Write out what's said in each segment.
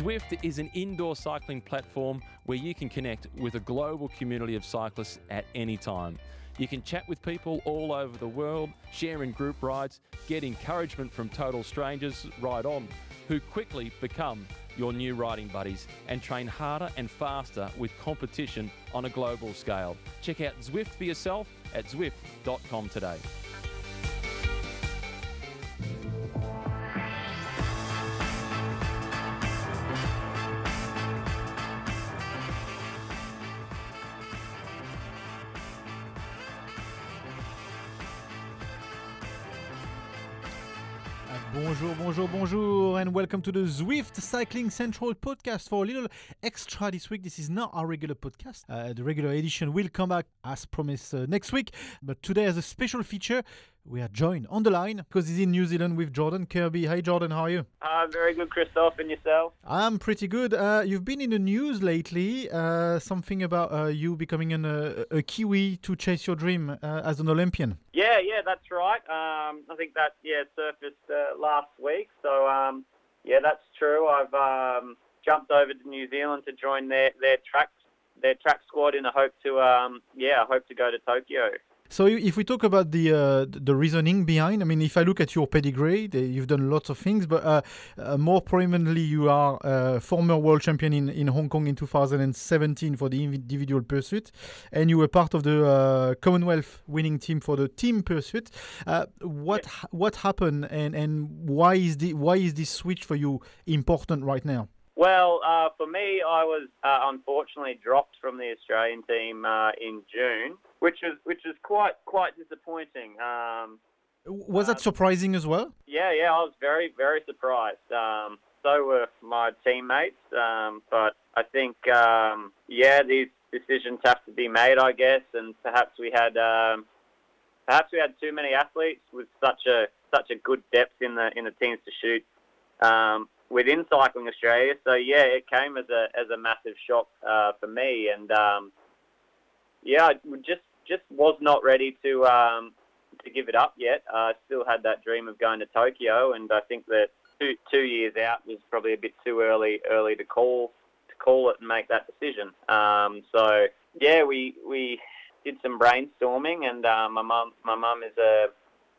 Zwift is an indoor cycling platform where you can connect with a global community of cyclists at any time. You can chat with people all over the world, share in group rides, get encouragement from total strangers right on, who quickly become your new riding buddies and train harder and faster with competition on a global scale. Check out Zwift for yourself at Zwift.com today. Bonjour, bonjour, bonjour, and welcome to the Zwift Cycling Central podcast for a little extra this week. This is not our regular podcast. Uh, the regular edition will come back as promised uh, next week, but today, as a special feature, we are joined on the line because he's in New Zealand with Jordan Kerby. Hey, Jordan, how are you? Uh, very good, Christoph, and yourself? I'm pretty good. Uh, you've been in the news lately. Uh, something about uh, you becoming an, uh, a Kiwi to chase your dream uh, as an Olympian. Yeah, yeah, that's right. Um, I think that yeah surfaced last week. So um, yeah, that's true. I've um, jumped over to New Zealand to join their their track their track squad in a hope to um, yeah, I hope to go to Tokyo. So if we talk about the uh, the reasoning behind, I mean, if I look at your pedigree, you've done lots of things, but uh, uh, more prominently, you are a former world champion in, in Hong Kong in 2017 for the individual pursuit, and you were part of the uh, Commonwealth winning team for the team pursuit. Uh, what what happened, and, and why is the why is this switch for you important right now? Well, uh, for me, I was unfortunately dropped from the Australian team in June which is which is quite quite disappointing. Um, was that um, surprising as well? Yeah, yeah, I was very very surprised. Um, so were my teammates, um, but I think um, yeah, these decisions have to be made, I guess, and perhaps we had um, perhaps we had too many athletes with such a such a good depth in the in the teams to shoot um, within Cycling Australia. So yeah, it came as a as a massive shock uh, for me, and um, yeah, I just just was not ready to um, to give it up yet. I uh, still had that dream of going to Tokyo, and I think that two two years out was probably a bit too early early to call to call it and make that decision. Um, so yeah, we we did some brainstorming, and uh, my mum my mum is a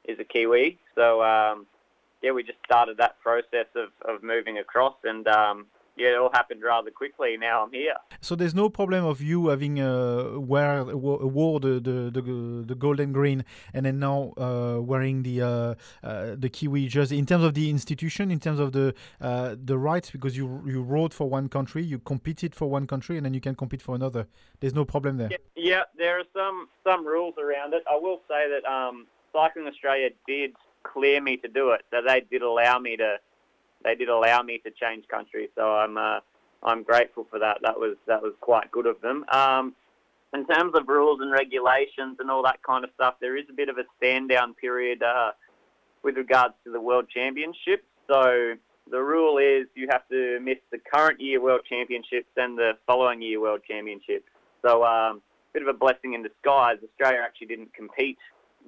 is a Kiwi, so um, yeah, we just started that process of, of moving across, and um, yeah, it all happened rather quickly. Now I'm here. So there's no problem of you having uh, wear wore the, the, the the golden green and then now uh, wearing the uh, uh, the Kiwi jersey in terms of the institution, in terms of the uh, the rights, because you you rode for one country, you competed for one country, and then you can compete for another. There's no problem there. Yeah, yeah there are some some rules around it. I will say that um, Cycling Australia did clear me to do it, so they did allow me to they did allow me to change country. So I'm uh, I'm grateful for that. That was that was quite good of them. Um, in terms of rules and regulations and all that kind of stuff, there is a bit of a stand down period uh, with regards to the World Championships. So the rule is you have to miss the current year World Championships and the following year World Championships. So um, a bit of a blessing in disguise. Australia actually didn't compete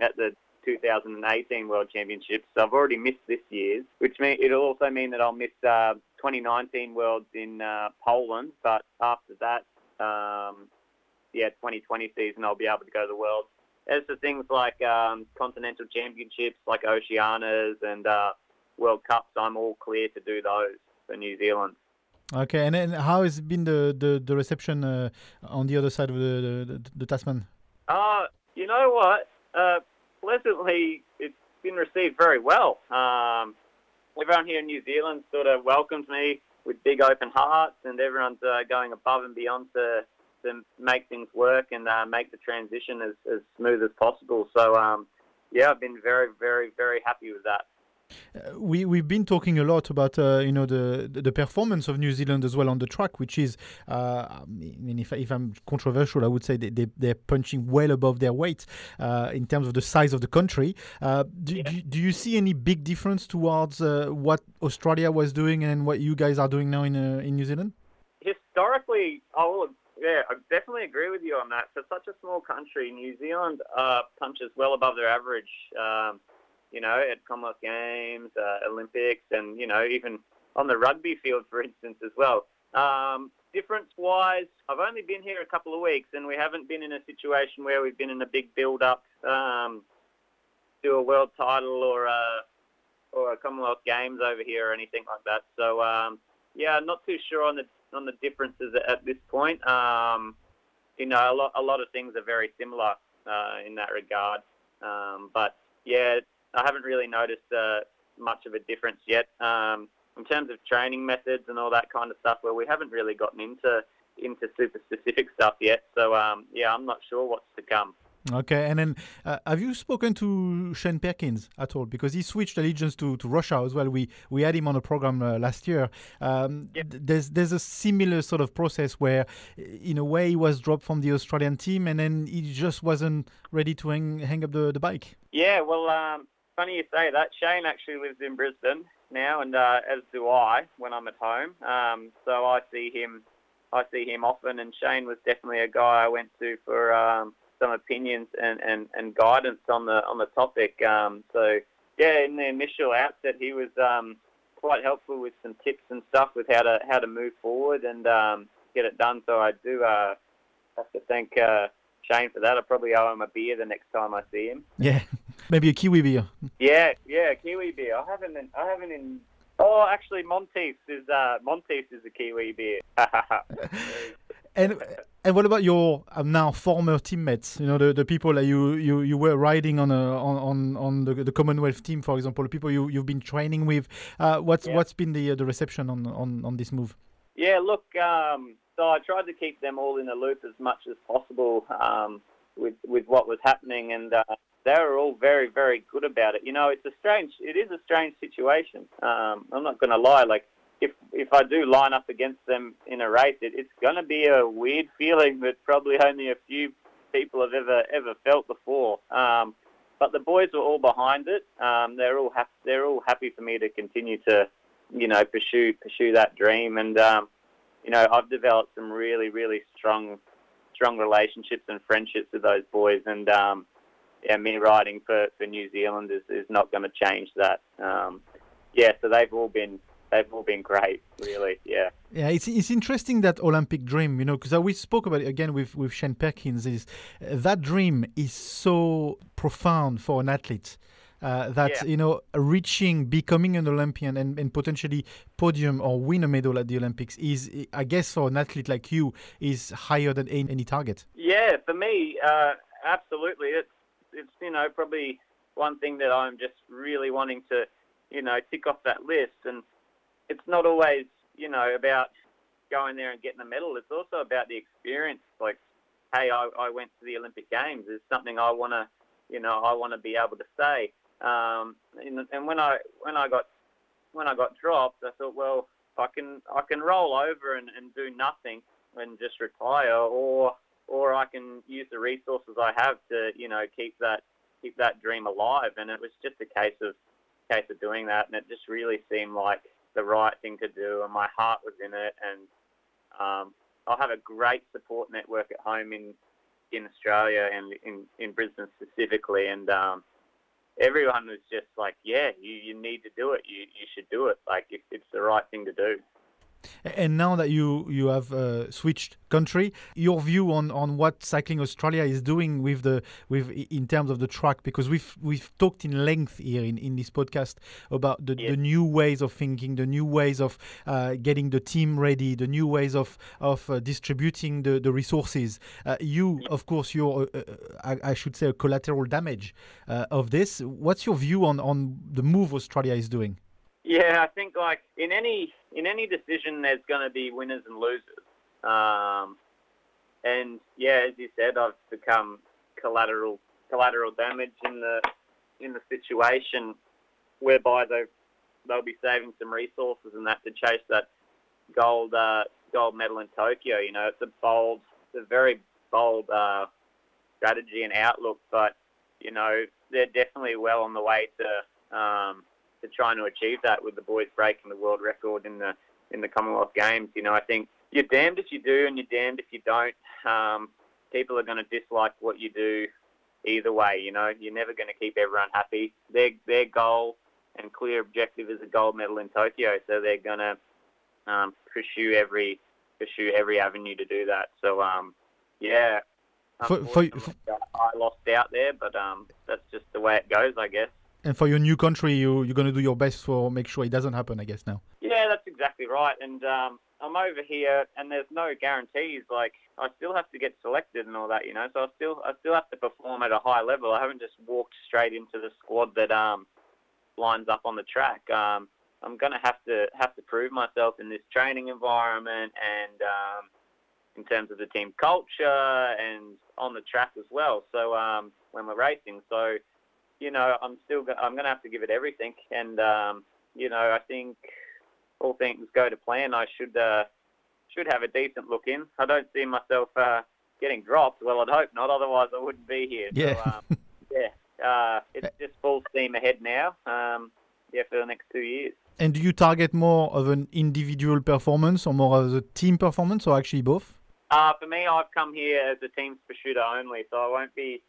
at the 2018 World Championships. So I've already missed this year's, which mean it'll also mean that I'll miss uh, 2019 Worlds in uh, Poland. But after that, um, yeah, 2020 season, I'll be able to go to the Worlds. As for things like um, continental championships, like Oceanias and uh, World Cups, I'm all clear to do those for New Zealand. Okay, and then how has been the the, the reception uh, on the other side of the the, the Tasman? Uh, you know what? Uh, pleasantly, it's been received very well. Um, everyone here in New Zealand sort of welcomes me with big open hearts, and everyone's uh, going above and beyond to to make things work and uh, make the transition as, as smooth as possible. So, um, yeah, I've been very, very, very happy with that. Uh, we we've been talking a lot about uh, you know the the performance of New Zealand as well on the track, which is uh, I mean if, if I'm controversial, I would say they, they they're punching well above their weight uh, in terms of the size of the country. Uh, do, yeah. do, do you see any big difference towards uh, what Australia was doing and what you guys are doing now in in New Zealand? Historically, I will yeah, I definitely agree with you on that. For such a small country, New Zealand punches well above their average. Um, you know, at Commonwealth Games, uh, Olympics, and you know, even on the rugby field, for instance, as well. Um, difference wise, I've only been here a couple of weeks, and we haven't been in a situation where we've been in a big build up um, to a world title or a or a Commonwealth Games over here or anything like that. So um, yeah, not too sure on the on the differences at this point. Um, you know, a lot a lot of things are very similar uh, in that regard. Um, but yeah, I haven't really noticed uh, much of a difference yet um, in terms of training methods and all that kind of stuff. well, we haven't really gotten into into super specific stuff yet. So um, yeah, I'm not sure what's to come. Okay, and then uh, have you spoken to Shane Perkins at all? Because he switched allegiance to, to Russia as well. We we had him on a program uh, last year. Um, yep. There's there's a similar sort of process where, in a way, he was dropped from the Australian team, and then he just wasn't ready to hang, hang up the, the bike. Yeah, well, um, funny you say that. Shane actually lives in Brisbane now, and uh, as do I when I'm at home. Um, so I see him, I see him often, and Shane was definitely a guy I went to for um, some opinions and, and, and guidance on the on the topic. Um, so yeah, in the initial outset, he was um, quite helpful with some tips and stuff with how to how to move forward and um, get it done. So I do uh, have to thank uh, Shane for that. I probably owe him a beer the next time I see him. Yeah, maybe a Kiwi beer. Yeah, yeah, Kiwi beer. I haven't I haven't in Oh, actually, Monteith's is uh, Monteith's is a Kiwi beer. and and what about your um, now former teammates? You know, the, the people that you, you, you were riding on a, on on the, the Commonwealth team, for example, the people you you've been training with. Uh, what's yeah. what's been the uh, the reception on, on, on this move? Yeah, look, um, so I tried to keep them all in the loop as much as possible um, with with what was happening, and uh, they were all very very good about it. You know, it's a strange, it is a strange situation. Um, I'm not going to lie, like if if I do line up against them in a race, it, it's going to be a weird feeling that probably only a few people have ever ever felt before. Um, but the boys were all behind it. Um, they're all happy. They're all happy for me to continue to, you know, pursue pursue that dream. And um, you know, I've developed some really really strong strong relationships and friendships with those boys. And um, yeah, me riding for, for New Zealand is, is not going to change that. Um, yeah, so they've all been they've all been great, really. Yeah. Yeah, it's it's interesting that Olympic dream, you know, because we spoke about it again with with Shane Perkins. Is uh, that dream is so profound for an athlete. Uh, that yeah. you know reaching becoming an olympian and, and potentially podium or win a medal at the olympics is i guess for an athlete like you is higher than any, any target yeah for me uh, absolutely it's it's you know probably one thing that i'm just really wanting to you know tick off that list and it's not always, you know, about going there and getting a medal. It's also about the experience. Like, hey, I, I went to the Olympic Games. It's something I want to, you know, I want to be able to say. Um, and, and when I when I got when I got dropped, I thought, well, I can I can roll over and, and do nothing and just retire, or or I can use the resources I have to, you know, keep that keep that dream alive. And it was just a case of case of doing that, and it just really seemed like the right thing to do, and my heart was in it. And um, I have a great support network at home in in Australia and in in Brisbane specifically, and um, everyone was just like, "Yeah, you, you need to do it. You you should do it. Like it, it's the right thing to do." And now that you you have uh, switched country, your view on, on what Cycling Australia is doing with the with in terms of the track, because we've we've talked in length here in, in this podcast about the, the new ways of thinking, the new ways of uh, getting the team ready, the new ways of of uh, distributing the, the resources. Uh, you, of course, you're uh, uh, I, I, should say a collateral damage of this. What's your view on on the move Australia is doing? Yeah, I think like in any in any decision, there's going to be winners and losers. Um, and yeah, as you said, I've become collateral collateral damage in the in the situation whereby they they'll be saving some resources and that to chase that gold uh, gold medal in Tokyo. You know, it's a bold, it's a very bold uh, strategy and outlook, but you know they're definitely well on the way to um, to trying to achieve that with the boys breaking the world record in the in the Commonwealth Games. You know, I think you're damned if you do and you're damned if you don't. Um, people are going to dislike what you do either way. You know, you're never going to keep everyone happy. Their their goal and clear objective is a gold medal in Tokyo. So they're gonna um, pursue every pursue every avenue to do that. So um, yeah, For- for- unfortunately, I lost out there, but um, that's just the way it goes, I guess. And for your new country, you you're gonna do your best for make sure it doesn't happen. I guess now. Yeah, that's exactly right. And um, I'm over here, and there's no guarantees. Like I still have to get selected and all that, you know. So I still I still have to perform at a high level. I haven't just walked straight into the squad that um lines up on the track. Um, I'm gonna have to have to prove myself in this training environment and um, in terms of the team culture and on the track as well. So um, when we're racing, so you know, I'm still go- I'm gonna have to give it everything, and um, you know, I think all things go to plan. I should uh, should have a decent look in. I don't see myself uh, getting dropped. Well, I'd hope not. Otherwise, I wouldn't be here. Yeah. So, um, yeah. Uh, it's just full steam ahead now. Um, yeah, for the next two years. And do you target more of an individual performance or more of a team performance, or actually both? Uh, for me, I've come here as a team pursuiter only, so I won't be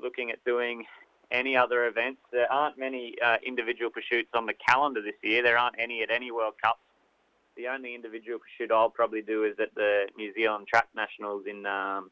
looking at doing any other events. There aren't many uh, individual pursuits on the calendar this year. There aren't any at any World Cups. The only individual pursuit I'll probably do is at the New Zealand Track Nationals in um,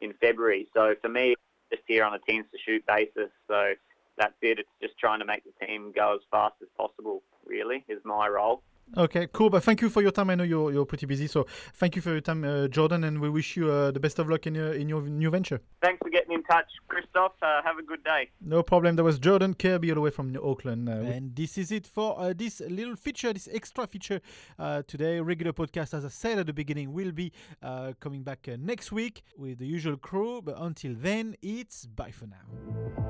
in February. So for me, just here on a teams pursuit basis. So that's it. It's just trying to make the team go as fast as possible. Really, is my role. Okay, cool. But thank you for your time. I know you're you're pretty busy, so thank you for your time, uh, Jordan, and we wish you uh, the best of luck in your in your new venture. Thanks for getting in touch, Christoph. Uh, have a good day. No problem. That was Jordan Kerby all the way from Auckland. Uh, and this is it for uh, this little feature, this extra feature uh, today. Regular podcast, as I said at the beginning, will be uh, coming back uh, next week with the usual crew. But until then, it's bye for now.